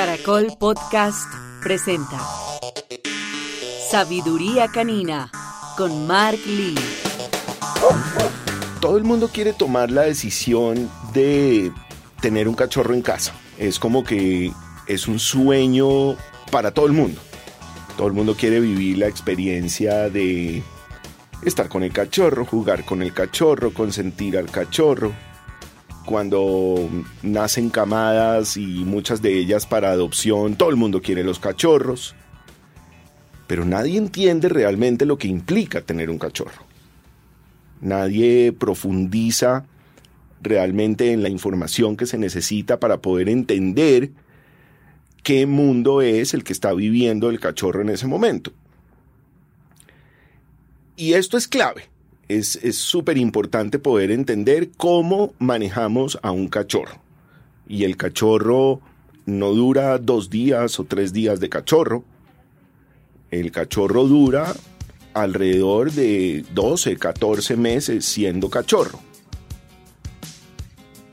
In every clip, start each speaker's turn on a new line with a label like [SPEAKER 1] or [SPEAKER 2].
[SPEAKER 1] Caracol Podcast presenta Sabiduría Canina con Mark Lee.
[SPEAKER 2] Todo el mundo quiere tomar la decisión de tener un cachorro en casa. Es como que es un sueño para todo el mundo. Todo el mundo quiere vivir la experiencia de estar con el cachorro, jugar con el cachorro, consentir al cachorro. Cuando nacen camadas y muchas de ellas para adopción, todo el mundo quiere los cachorros. Pero nadie entiende realmente lo que implica tener un cachorro. Nadie profundiza realmente en la información que se necesita para poder entender qué mundo es el que está viviendo el cachorro en ese momento. Y esto es clave. Es súper importante poder entender cómo manejamos a un cachorro. Y el cachorro no dura dos días o tres días de cachorro. El cachorro dura alrededor de 12, 14 meses siendo cachorro.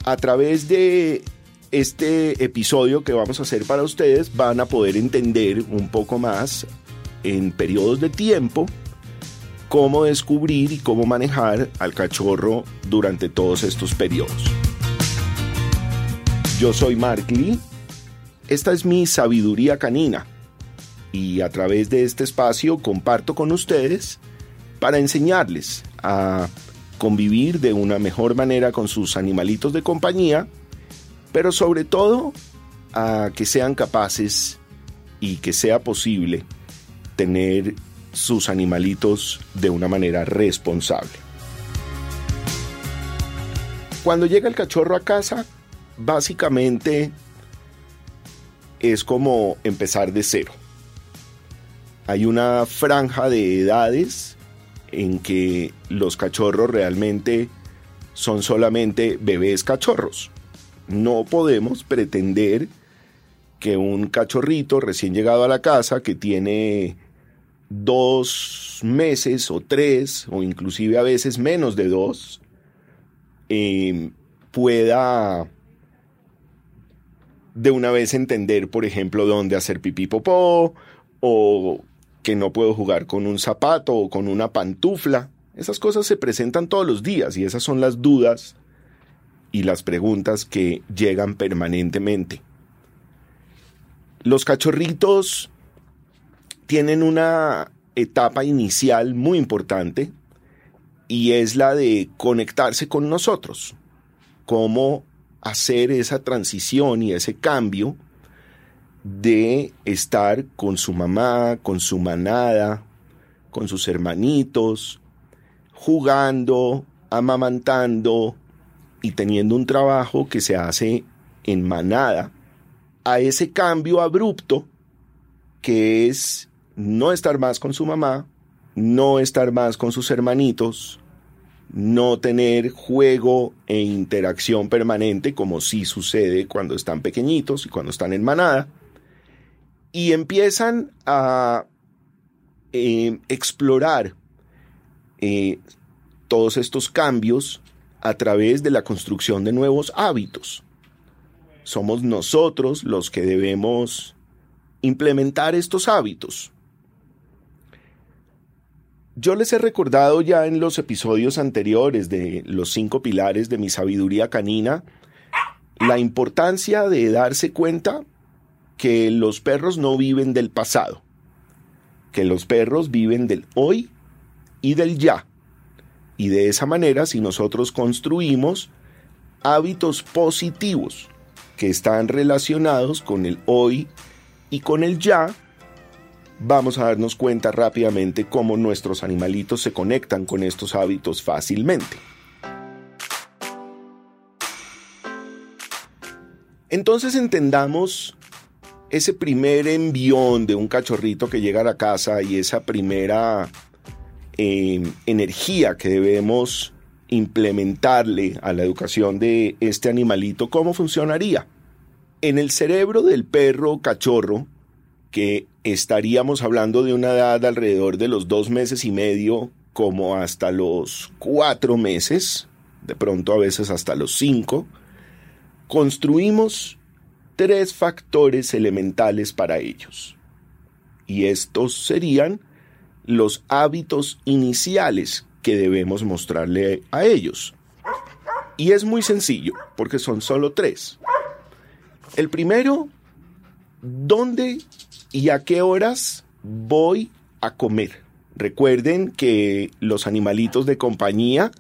[SPEAKER 2] A través de este episodio que vamos a hacer para ustedes van a poder entender un poco más en periodos de tiempo cómo descubrir y cómo manejar al cachorro durante todos estos periodos. Yo soy Mark Lee, esta es mi sabiduría canina y a través de este espacio comparto con ustedes para enseñarles a convivir de una mejor manera con sus animalitos de compañía, pero sobre todo a que sean capaces y que sea posible tener sus animalitos de una manera responsable. Cuando llega el cachorro a casa, básicamente es como empezar de cero. Hay una franja de edades en que los cachorros realmente son solamente bebés cachorros. No podemos pretender que un cachorrito recién llegado a la casa que tiene dos meses o tres, o inclusive a veces menos de dos, eh, pueda de una vez entender, por ejemplo, dónde hacer pipí popó, o que no puedo jugar con un zapato o con una pantufla. Esas cosas se presentan todos los días y esas son las dudas y las preguntas que llegan permanentemente. Los cachorritos tienen una etapa inicial muy importante y es la de conectarse con nosotros. Cómo hacer esa transición y ese cambio de estar con su mamá, con su manada, con sus hermanitos, jugando, amamantando y teniendo un trabajo que se hace en manada, a ese cambio abrupto que es no estar más con su mamá, no estar más con sus hermanitos, no tener juego e interacción permanente como sí sucede cuando están pequeñitos y cuando están en manada, y empiezan a eh, explorar eh, todos estos cambios a través de la construcción de nuevos hábitos. Somos nosotros los que debemos implementar estos hábitos. Yo les he recordado ya en los episodios anteriores de los cinco pilares de mi sabiduría canina la importancia de darse cuenta que los perros no viven del pasado, que los perros viven del hoy y del ya. Y de esa manera, si nosotros construimos hábitos positivos que están relacionados con el hoy y con el ya, vamos a darnos cuenta rápidamente cómo nuestros animalitos se conectan con estos hábitos fácilmente. Entonces entendamos ese primer envión de un cachorrito que llega a la casa y esa primera eh, energía que debemos implementarle a la educación de este animalito, ¿cómo funcionaría? En el cerebro del perro cachorro que estaríamos hablando de una edad alrededor de los dos meses y medio como hasta los cuatro meses, de pronto a veces hasta los cinco, construimos tres factores elementales para ellos. Y estos serían los hábitos iniciales que debemos mostrarle a ellos. Y es muy sencillo, porque son solo tres. El primero, ¿dónde y a qué horas voy a comer? Recuerden que los animalitos de compañía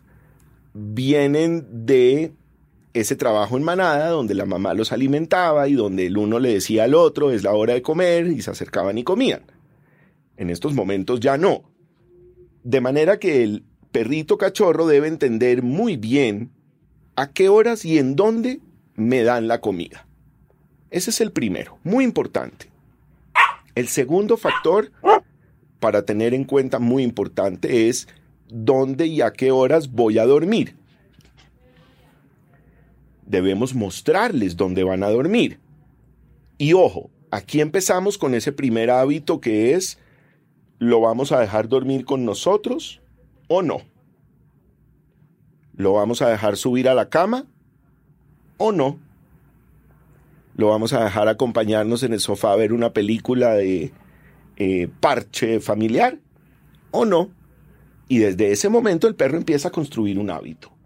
[SPEAKER 2] vienen de ese trabajo en manada donde la mamá los alimentaba y donde el uno le decía al otro es la hora de comer y se acercaban y comían. En estos momentos ya no. De manera que el perrito cachorro debe entender muy bien a qué horas y en dónde me dan la comida. Ese es el primero, muy importante. El segundo factor para tener en cuenta muy importante es dónde y a qué horas voy a dormir debemos mostrarles dónde van a dormir. Y ojo, aquí empezamos con ese primer hábito que es, ¿lo vamos a dejar dormir con nosotros o no? ¿Lo vamos a dejar subir a la cama o no? ¿Lo vamos a dejar acompañarnos en el sofá a ver una película de eh, parche familiar o no? Y desde ese momento el perro empieza a construir un hábito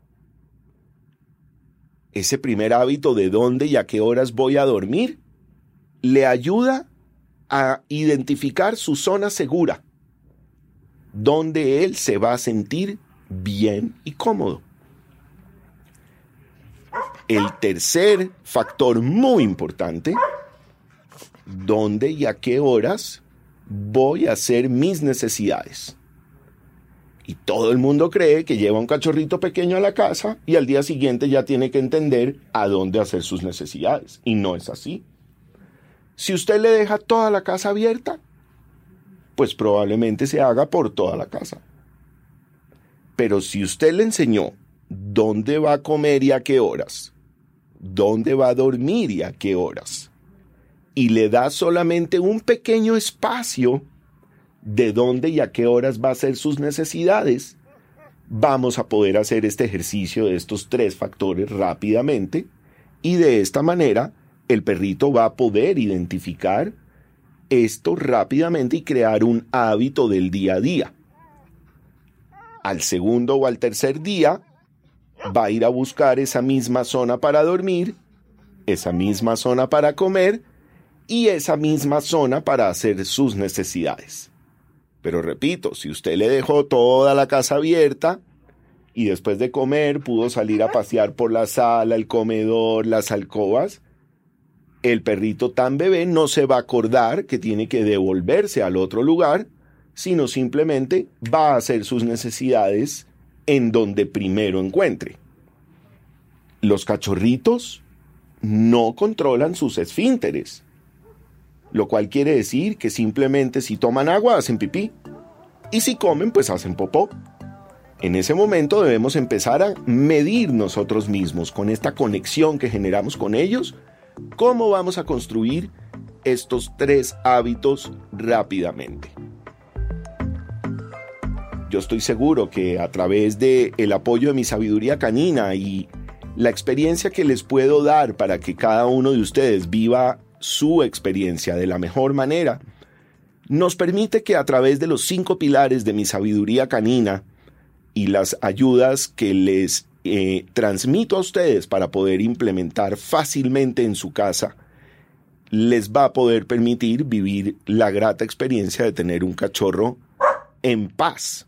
[SPEAKER 2] ese primer hábito de dónde y a qué horas voy a dormir, le ayuda a identificar su zona segura, donde él se va a sentir bien y cómodo. El tercer factor muy importante, dónde y a qué horas voy a hacer mis necesidades. Y todo el mundo cree que lleva un cachorrito pequeño a la casa y al día siguiente ya tiene que entender a dónde hacer sus necesidades. Y no es así. Si usted le deja toda la casa abierta, pues probablemente se haga por toda la casa. Pero si usted le enseñó dónde va a comer y a qué horas, dónde va a dormir y a qué horas, y le da solamente un pequeño espacio de dónde y a qué horas va a ser sus necesidades, vamos a poder hacer este ejercicio de estos tres factores rápidamente y de esta manera el perrito va a poder identificar esto rápidamente y crear un hábito del día a día. Al segundo o al tercer día va a ir a buscar esa misma zona para dormir, esa misma zona para comer y esa misma zona para hacer sus necesidades. Pero repito, si usted le dejó toda la casa abierta y después de comer pudo salir a pasear por la sala, el comedor, las alcobas, el perrito tan bebé no se va a acordar que tiene que devolverse al otro lugar, sino simplemente va a hacer sus necesidades en donde primero encuentre. Los cachorritos no controlan sus esfínteres lo cual quiere decir que simplemente si toman agua hacen pipí y si comen pues hacen popó. En ese momento debemos empezar a medir nosotros mismos con esta conexión que generamos con ellos, cómo vamos a construir estos tres hábitos rápidamente. Yo estoy seguro que a través de el apoyo de mi sabiduría canina y la experiencia que les puedo dar para que cada uno de ustedes viva su experiencia de la mejor manera, nos permite que a través de los cinco pilares de mi sabiduría canina y las ayudas que les eh, transmito a ustedes para poder implementar fácilmente en su casa, les va a poder permitir vivir la grata experiencia de tener un cachorro en paz.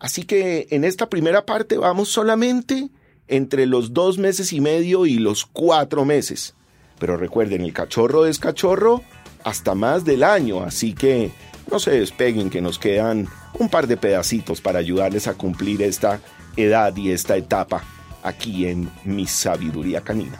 [SPEAKER 2] Así que en esta primera parte vamos solamente entre los dos meses y medio y los cuatro meses. Pero recuerden, el cachorro es cachorro hasta más del año, así que no se despeguen que nos quedan un par de pedacitos para ayudarles a cumplir esta edad y esta etapa aquí en mi sabiduría canina.